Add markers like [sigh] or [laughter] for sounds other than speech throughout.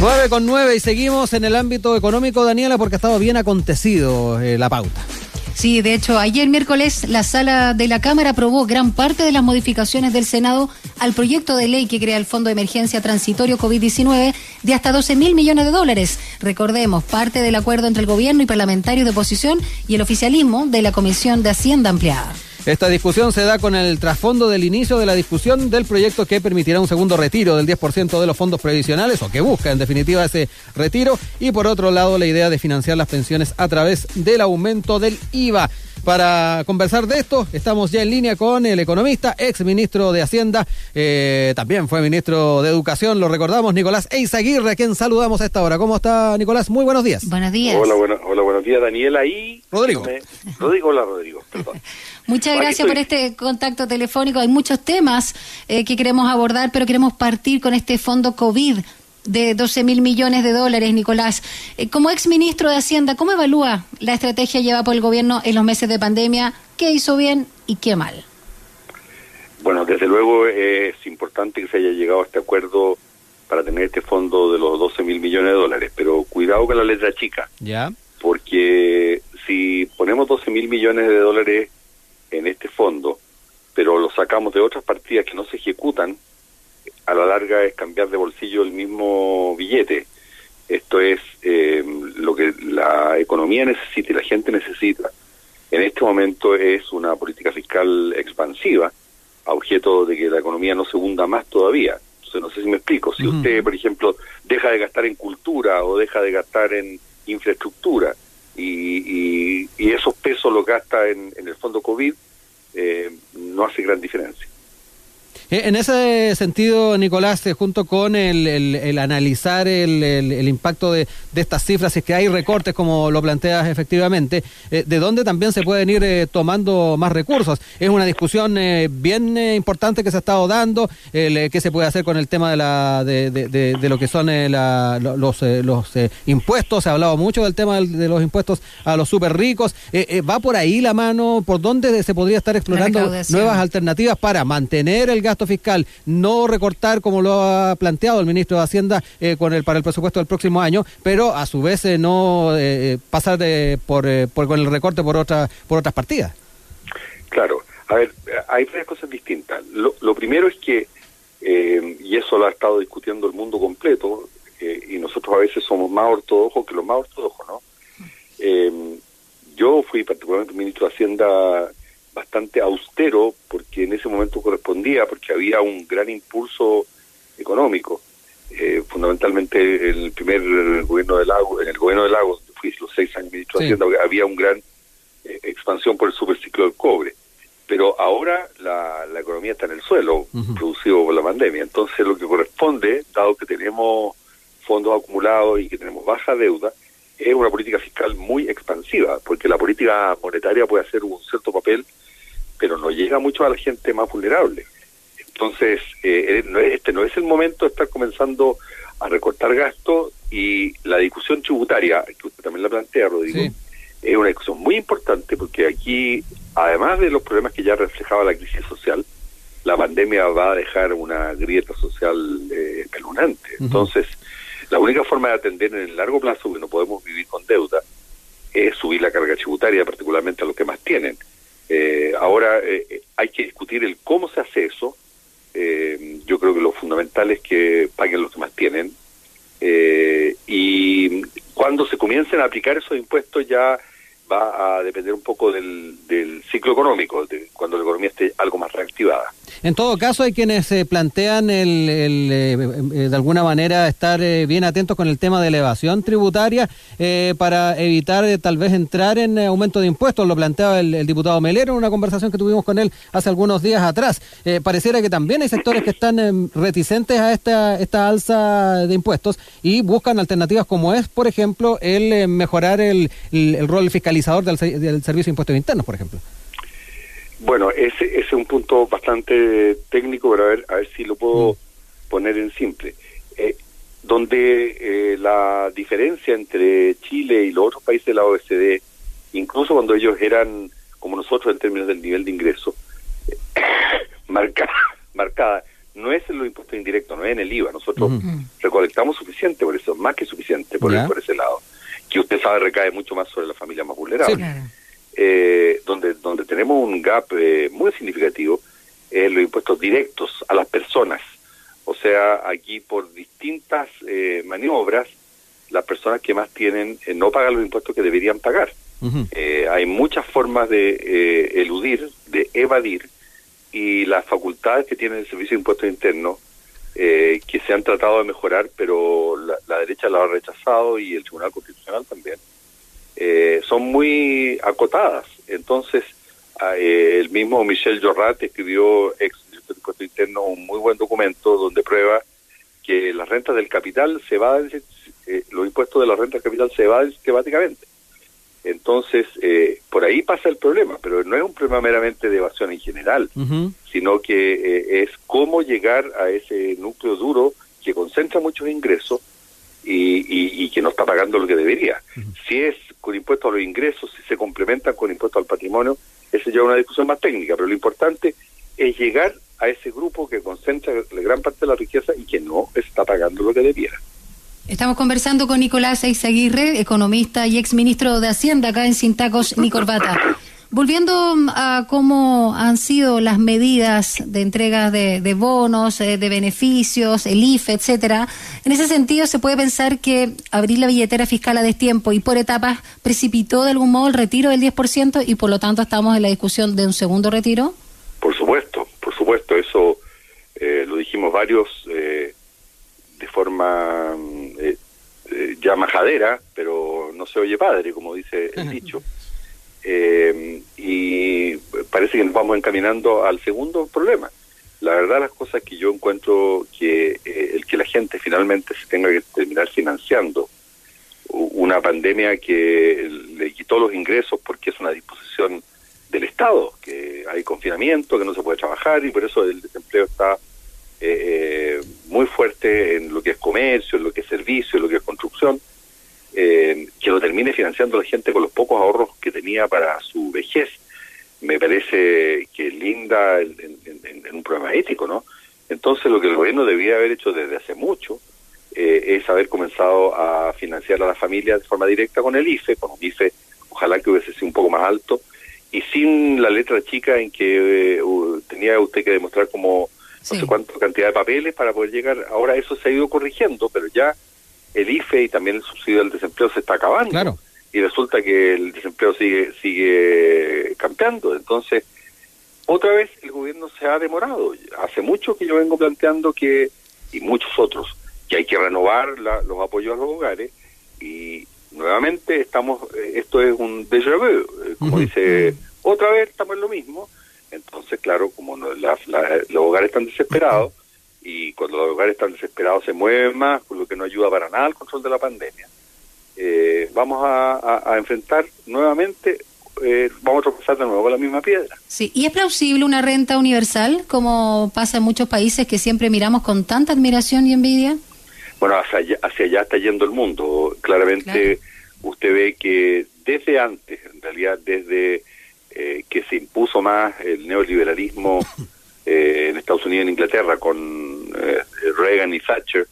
9 con 9 y seguimos en el ámbito económico, Daniela, porque ha estado bien acontecido eh, la pauta. Sí, de hecho, ayer miércoles la sala de la Cámara aprobó gran parte de las modificaciones del Senado al proyecto de ley que crea el Fondo de Emergencia Transitorio COVID-19 de hasta 12 mil millones de dólares. Recordemos, parte del acuerdo entre el gobierno y parlamentarios de oposición y el oficialismo de la Comisión de Hacienda Ampliada. Esta discusión se da con el trasfondo del inicio de la discusión del proyecto que permitirá un segundo retiro del 10% de los fondos previsionales o que busca en definitiva ese retiro y por otro lado la idea de financiar las pensiones a través del aumento del IVA. Para conversar de esto, estamos ya en línea con el economista, ex ministro de Hacienda, eh, también fue ministro de Educación, lo recordamos, Nicolás Eizaguirre, a quien saludamos a esta hora. ¿Cómo está, Nicolás? Muy buenos días. Buenos días. Hola, hola buenos días, Daniela y... Rodrigo. Rodrigo, hola, Rodrigo, perdón. [laughs] Muchas gracias por este contacto telefónico. Hay muchos temas eh, que queremos abordar, pero queremos partir con este fondo COVID de 12 mil millones de dólares, Nicolás. Eh, como ex ministro de Hacienda, ¿cómo evalúa la estrategia llevada por el gobierno en los meses de pandemia? ¿Qué hizo bien y qué mal? Bueno, desde luego es importante que se haya llegado a este acuerdo para tener este fondo de los 12 mil millones de dólares, pero cuidado con la letra chica. Ya. Porque si ponemos 12 mil millones de dólares en este fondo, pero lo sacamos de otras partidas que no se ejecutan, a la larga es cambiar de bolsillo el mismo billete. Esto es eh, lo que la economía necesita y la gente necesita. En este momento es una política fiscal expansiva, a objeto de que la economía no se hunda más todavía. Entonces, no sé si me explico. Si usted, por ejemplo, deja de gastar en cultura o deja de gastar en infraestructura y, esos pesos los gasta en, en el fondo COVID, eh, no hace gran diferencia. Eh, en ese sentido, Nicolás, eh, junto con el, analizar el, impacto de, estas cifras, si es que hay recortes, como lo planteas efectivamente, eh, ¿de dónde también se pueden ir tomando más recursos? Es una discusión bien importante que se ha estado dando, qué se puede hacer con el tema de, la, de, lo que son los, los impuestos, se ha hablado mucho del tema de los impuestos a los súper ricos, ¿va por ahí la mano? ¿Por dónde se podría estar explorando nuevas alternativas para mantener el gasto? Fiscal, no recortar como lo ha planteado el ministro de Hacienda eh, con el para el presupuesto del próximo año, pero a su vez eh, no eh, pasar de, por, por, con el recorte por otra, por otras partidas. Claro, a ver, hay varias cosas distintas. Lo, lo primero es que, y eso lo ha estado discutiendo el mundo completo, y nosotros a veces somos más ortodoxos que los más ortodoxos, ¿no? yo fui particularmente ministro de Hacienda bastante austero porque en ese momento correspondía, porque había un gran impulso económico. Eh, fundamentalmente en el primer gobierno de Lagos, en el gobierno de Lagos, fui los seis años ministro de Hacienda, había un gran eh, expansión por el superciclo del cobre. Pero ahora la, la economía está en el suelo, producido por la pandemia. Entonces lo que corresponde, dado que tenemos fondos acumulados y que tenemos baja deuda, es una política fiscal muy expansiva, porque la política monetaria puede hacer un cierto papel pero no llega mucho a la gente más vulnerable. Entonces, eh, eh, este no es el momento de estar comenzando a recortar gastos y la discusión tributaria, que usted también la plantea, Rodrigo, es una discusión muy importante porque aquí, además de los problemas que ya reflejaba la crisis social, la pandemia va a dejar una grieta social eh, espeluznante. Entonces, la única forma de atender en el largo plazo, que no podemos vivir con deuda, es subir la carga tributaria, particularmente a los que más tienen. Eh, ahora eh, hay que discutir el cómo se hace eso. Eh, yo creo que lo fundamental es que paguen los que más tienen. y cuando se comiencen a aplicar esos impuestos ya va a depender un poco del, del ciclo económico, de cuando la economía esté algo más reactivada. En todo caso, hay quienes se plantean el, eh, eh, de alguna manera estar eh, bien atentos con el tema de elevación tributaria para evitar tal vez entrar en aumento de impuestos. Lo planteaba el, diputado Melero en una conversación que tuvimos con él hace algunos días atrás. pareciera que también hay sectores que están reticentes a esta, esta alza de impuestos y buscan alternativas como es, por ejemplo, el mejorar el, el rol fiscal del, Servicio de Impuestos Internos, por ejemplo? Bueno, ese, es un punto bastante técnico, pero a ver, a ver si lo puedo mm. poner en simple. Eh, donde eh, la diferencia entre Chile y los otros países de la OECD, incluso cuando ellos eran como nosotros en términos del nivel de ingreso, [coughs] marcada, marcada no es en los impuestos indirectos, no es en el IVA. Nosotros recolectamos suficiente por eso, más que suficiente por, por ese lado, que usted sabe recae mucho más sobre la familia más vulnerable. eh, donde, donde tenemos un gap eh, muy significativo es los impuestos directos a las personas. O sea, aquí por distintas eh, maniobras, las personas que más tienen eh, no pagan los impuestos que deberían pagar. Eh, hay muchas formas de eludir, de evadir, y las facultades que tiene el Servicio de Impuestos Internos, que se han tratado de mejorar, pero la, la derecha lo ha rechazado y el Tribunal Constitucional también, son muy acotadas. Entonces, el mismo Michel Jorrat escribió, ex director de Impuestos Internos, un muy buen documento donde prueba que las rentas del capital se va eh, los impuestos de la renta del capital se evaden sistemáticamente. Entonces, eh, por ahí pasa el problema, pero no es un problema meramente de evasión en general, sino que eh, es cómo llegar a ese núcleo duro que concentra muchos ingresos y, y, que no está pagando lo que debería. Si es con impuestos a los ingresos, si se complementan con impuestos al patrimonio, esa ya es una discusión más técnica, pero lo importante es llegar a ese grupo que concentra la gran parte de la riqueza y que no está pagando lo que debiera. Estamos conversando con Nicolás Eizaguirre, economista y exministro de Hacienda acá en Sintacos, ni corbata. Volviendo a cómo han sido las medidas de entrega de, bonos, eh, de beneficios, el IFE, etcétera, en ese sentido se puede pensar que abrir la billetera fiscal a destiempo y por etapas precipitó de algún modo el retiro del 10% y por lo tanto estamos en la discusión de un segundo retiro. Por supuesto, por supuesto, eso eh, lo dijimos varios eh, de forma ya majadera, pero no se oye padre, como dice el [laughs] dicho. Eh, y parece que nos vamos encaminando al segundo problema. La verdad las cosas que yo encuentro que eh, el que la gente finalmente se tenga que terminar financiando una pandemia que le quitó los ingresos porque es una disposición del Estado, que hay confinamiento, que no se puede trabajar y por eso el desempleo está eh, muy fuerte en lo que es comercio, en lo que es servicio, en lo que es construcción eh, que lo termine financiando la gente con los pocos ahorros que tenía para su vejez, me parece que linda en, un problema ético, ¿no? Entonces lo que el gobierno debía haber hecho desde hace mucho eh, es haber comenzado a financiar a la familia de forma directa con el IFE, con un IFE ojalá que hubiese sido un poco más alto, y sin la letra chica en que eh, tenía usted que demostrar como no sé cuánta cantidad de papeles para poder llegar. Ahora eso se ha ido corrigiendo, pero ya el IFE y también el subsidio del desempleo se está acabando. Y resulta que el desempleo sigue sigue campeando. Entonces, otra vez el gobierno se ha demorado. Hace mucho que yo vengo planteando que, y muchos otros, que hay que renovar los apoyos a los hogares y nuevamente estamos, eh, esto es un déjà vu, eh, como dice, otra vez estamos en lo mismo. Entonces, claro, como los hogares están desesperados, y cuando los hogares están desesperados se mueven más, con lo que no ayuda para nada al control de la pandemia. Eh, vamos a, enfrentar nuevamente, eh, vamos a tropezar de nuevo con la misma piedra. Sí, ¿y es plausible una renta universal, como pasa en muchos países que siempre miramos con tanta admiración y envidia? Bueno, hacia allá, hacia allá está yendo el mundo. Claramente usted ve que desde antes, en realidad desde eh, que se impuso más el neoliberalismo [laughs] eh, en Estados Unidos y en Inglaterra con eh, Reagan y Thatcher,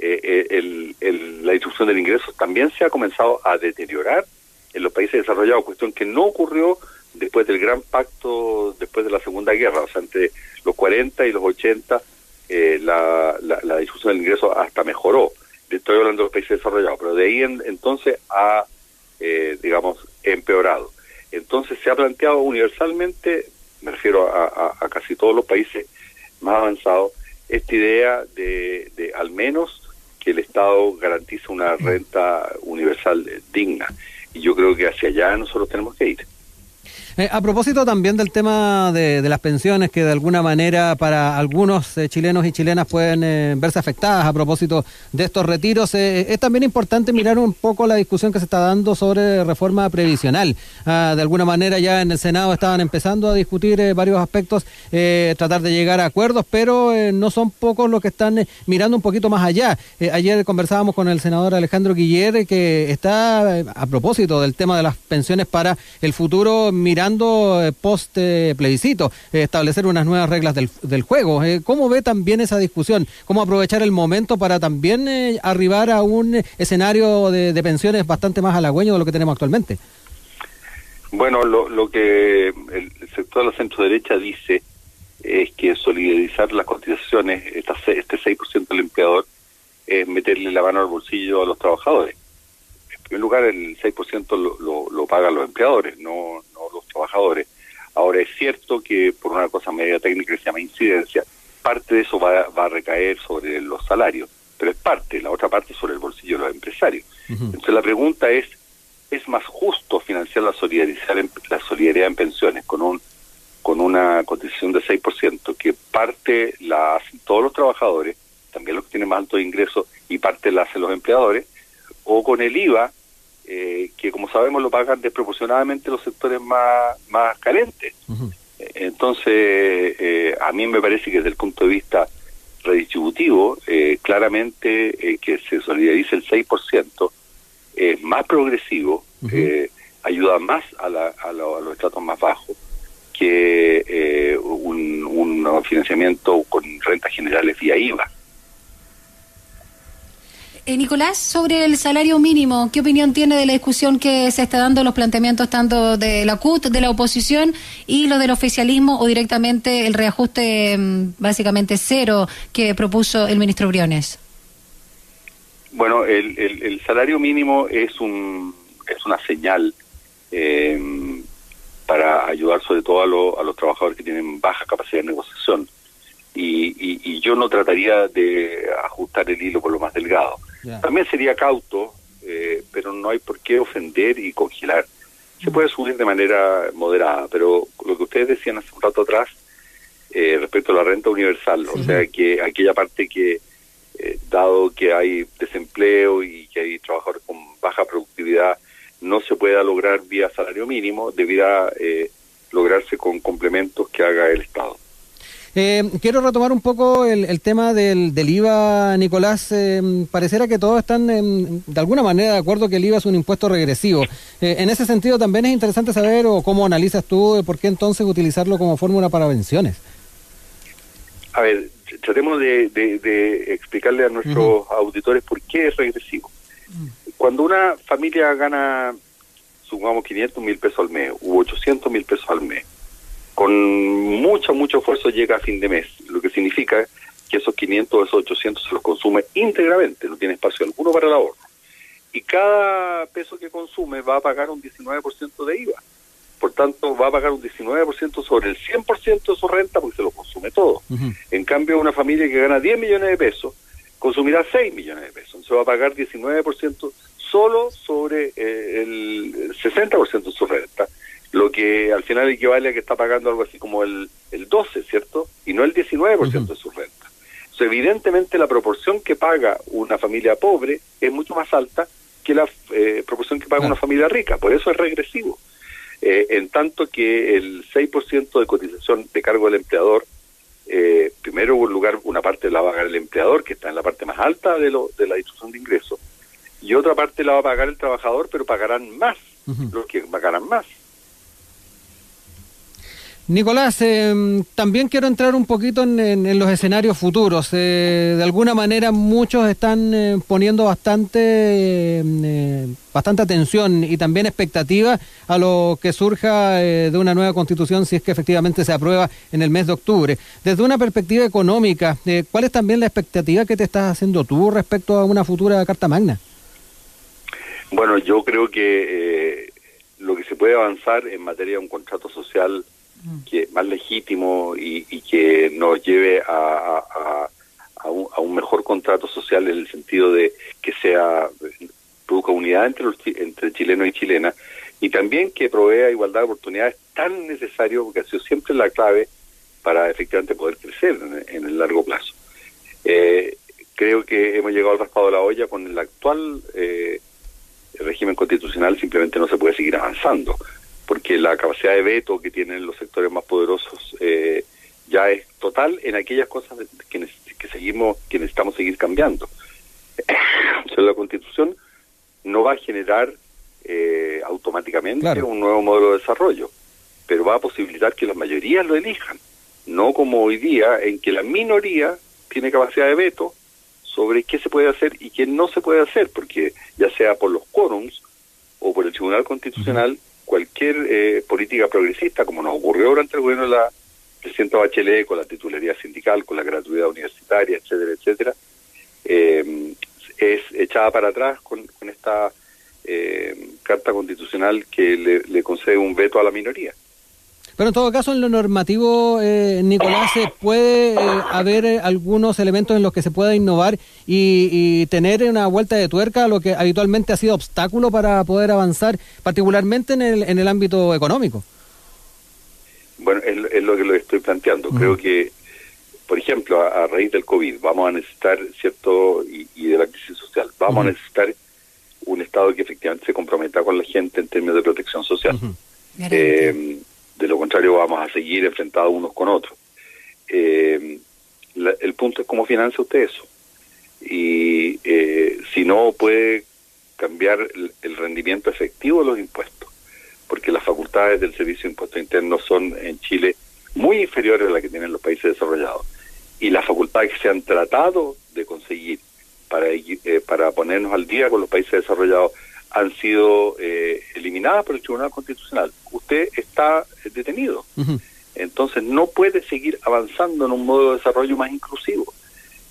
eh, el, la distribución del ingreso también se ha comenzado a deteriorar en los países desarrollados, cuestión que no ocurrió después del gran pacto, después de la Segunda Guerra, o sea, entre los 40 y los 80, la, la, distribución del ingreso hasta mejoró. Estoy hablando de los países desarrollados, pero de ahí entonces ha, digamos, empeorado. Entonces se ha planteado universalmente me refiero a, casi todos los países más avanzados, esta idea de, de al menos que el Estado garantice una renta universal digna. Y yo creo que hacia allá nosotros tenemos que ir. Eh, a propósito también del tema de, las pensiones, que de alguna manera para algunos eh, chilenos y chilenas pueden eh, verse afectadas a propósito de estos retiros, es también importante mirar un poco la discusión que se está dando sobre reforma previsional. Ah, de alguna manera ya en el Senado estaban empezando a discutir varios aspectos, tratar de llegar a acuerdos, pero no son pocos los que están mirando un poquito más allá. ayer conversábamos con el senador Alejandro Guiller, que está a propósito del tema de las pensiones para el futuro mirando esperando post plebiscito establecer unas nuevas reglas del, juego. ¿Cómo ve también esa discusión? ¿Cómo aprovechar el momento para también arribar a un escenario de, pensiones bastante más halagüeño de lo que tenemos actualmente? Bueno, lo, lo que el sector de la centro derecha dice es que solidarizar las cotizaciones, este 6% del empleador, es meterle la mano al bolsillo a los trabajadores. En primer lugar, el 6% lo, lo, lo, pagan los empleadores, no, trabajadores. Ahora, es cierto que por una cosa media técnica que se llama incidencia, parte de eso va, va a recaer sobre los salarios, pero es parte, la otra parte sobre el bolsillo de los empresarios. Entonces, la pregunta es, ¿es más justo financiar la solidaridad en, la solidaridad en pensiones con un con una cotización de 6%, que parte la hacen todos los trabajadores, también los que tienen más altos ingresos, y parte la hacen los empleadores, o con el IVA, eh, que como sabemos lo pagan desproporcionadamente los sectores más, más carentes. Entonces, eh, a mí me parece que desde el punto de vista redistributivo, eh, claramente que se solidarice el 6% es más progresivo, ayuda más a, la, a, los estratos más bajos que eh, un, un, financiamiento con rentas generales vía IVA. Eh, Nicolás, sobre el salario mínimo, ¿qué opinión tiene de la discusión que se está dando, los planteamientos tanto de la CUT, de la oposición y lo del oficialismo o directamente el reajuste mm, básicamente cero que propuso el ministro Briones? Bueno, el, el, el salario mínimo es, un, es una señal eh, para ayudar sobre todo a, a, los trabajadores que tienen baja capacidad de negociación. Y, y, y, yo no trataría de ajustar el hilo por lo más delgado. Yeah. También sería cauto, eh, pero no hay por qué ofender y congelar. Se puede subir de manera moderada, pero lo que ustedes decían hace un rato atrás eh, respecto a la renta universal, sí. o sea, que aquella parte que, eh, dado que hay desempleo y que hay trabajadores con baja productividad, no se pueda lograr vía salario mínimo, debiera eh, lograrse con complementos que haga el Estado. Eh, quiero retomar un poco el, el tema del, del, IVA, Nicolás. Eh, pareciera que todos están eh, de alguna manera de acuerdo que el IVA es un impuesto regresivo. Eh, en ese sentido también es interesante saber o cómo analizas tú por qué entonces utilizarlo como fórmula para pensiones. A ver, tratemos de, de, de explicarle a nuestros uh -huh. auditores por qué es regresivo. Cuando una familia gana, supongamos, 500 mil pesos al mes u 800 mil pesos al mes, con mucho, mucho esfuerzo llega a fin de mes, lo que significa que esos 500 o esos 800 se los consume íntegramente, no tiene espacio alguno para el ahorro. Y cada peso que consume va a pagar un 19% de IVA. Por tanto, va a pagar un 19% sobre el 100% de su renta porque se lo consume todo. Uh -huh. En cambio, una familia que gana 10 millones de pesos consumirá 6 millones de pesos. Entonces va a pagar 19% solo sobre eh, el 60% de su renta, que al final equivale a que está pagando algo así como el, el 12, ¿cierto? Y no el 19% uh -huh. de su renta. Entonces, evidentemente la proporción que paga una familia pobre es mucho más alta que la eh, proporción que paga una familia rica, por eso es regresivo. Eh, en tanto que el 6% de cotización de cargo del empleador eh, primero, en lugar, una parte la va a pagar el empleador, que está en la parte más alta de, lo, de la distribución de ingresos, y otra parte la va a pagar el trabajador, pero pagarán más, uh -huh. los que pagarán más. Nicolás, eh, también quiero entrar un poquito en, los escenarios futuros. Eh, de alguna manera muchos están eh, poniendo bastante, eh, bastante atención y también expectativa a lo que surja de una nueva constitución si es que efectivamente se aprueba en el mes de octubre. Desde una perspectiva económica, ¿cuál es también la expectativa que te estás haciendo tú respecto a una futura Carta Magna? Bueno, yo creo que lo que se puede avanzar en materia de un contrato social que más legítimo y, y que nos lleve a, a, a, un, a, un, mejor contrato social en el sentido de que sea produzca unidad entre los entre chilenos y chilenas y también que provea igualdad de oportunidades tan necesario porque ha sido siempre la clave para efectivamente poder crecer en, en el largo plazo. Eh, creo que hemos llegado al raspado de la olla con el actual eh, régimen constitucional simplemente no se puede seguir avanzando porque la capacidad de veto que tienen los sectores más poderosos eh, ya es total en aquellas cosas que, que seguimos que necesitamos seguir cambiando. [coughs] la Constitución no va a generar eh, automáticamente claro. un nuevo modelo de desarrollo. pero va a posibilitar que las mayorías lo elijan, no como hoy día en que la minoría tiene capacidad de veto sobre qué se puede hacer y qué no se puede hacer, porque ya sea por los quórums o por el Tribunal Constitucional, cualquier eh, política progresista, como nos ocurrió durante el gobierno de la presidenta Bachelet, con la titularidad sindical, con la gratuidad universitaria, etcétera, etcétera, eh, es echada para atrás con, esta eh, carta constitucional que le concede un veto a la minoría. Pero en todo caso, en lo normativo, eh, Nicolás, ¿se puede eh, haber eh, algunos elementos en los que se pueda innovar y, y, tener una vuelta de tuerca a lo que habitualmente ha sido obstáculo para poder avanzar, particularmente en el, en el ámbito económico? Bueno, es, es lo que lo estoy planteando. Uh -huh. Creo que, por ejemplo, a, a, raíz del COVID, vamos a necesitar, ¿cierto? Y, y de la crisis social, vamos uh -huh. a necesitar un Estado que efectivamente se comprometa con la gente en términos de protección social. Uh -huh. eh, de lo contrario vamos a seguir enfrentados unos con otros. Eh, la, el punto es cómo financia usted eso. Y eh, si no puede cambiar el, el, rendimiento efectivo de los impuestos, porque las facultades del Servicio de Impuestos Internos son en Chile muy inferiores a las que tienen los países desarrollados. Y las facultades que se han tratado de conseguir para, eh, para ponernos al día con los países desarrollados han sido eh, eliminadas por el Tribunal Constitucional. Usted está detenido. Uh -huh. Entonces no puede seguir avanzando en un modo de desarrollo más inclusivo.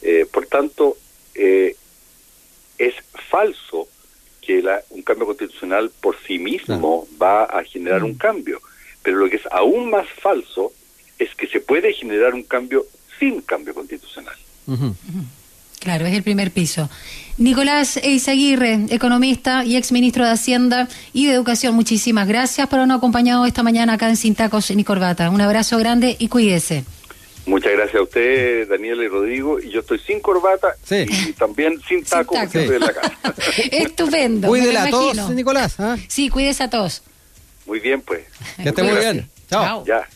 Eh, por tanto, eh, es falso que la, un cambio constitucional por sí mismo va a generar uh -huh. un cambio. Pero lo que es aún más falso es que se puede generar un cambio sin cambio constitucional. Uh -huh. Claro, es el primer piso. Nicolás Eizaguirre, economista y exministro de Hacienda y de Educación, muchísimas gracias por habernos acompañado esta mañana acá en Sin Tacos ni Corbata. Un abrazo grande y cuídese. Muchas gracias a usted, Daniela y Rodrigo. Y yo estoy sin corbata sí. y también sin tacos taco. sí. de la [laughs] casa. Estupendo. Cuídela a todos, Nicolás. ¿eh? Sí, cuídese a todos. Muy bien, pues. Que esté muy bien. Chao. Ya.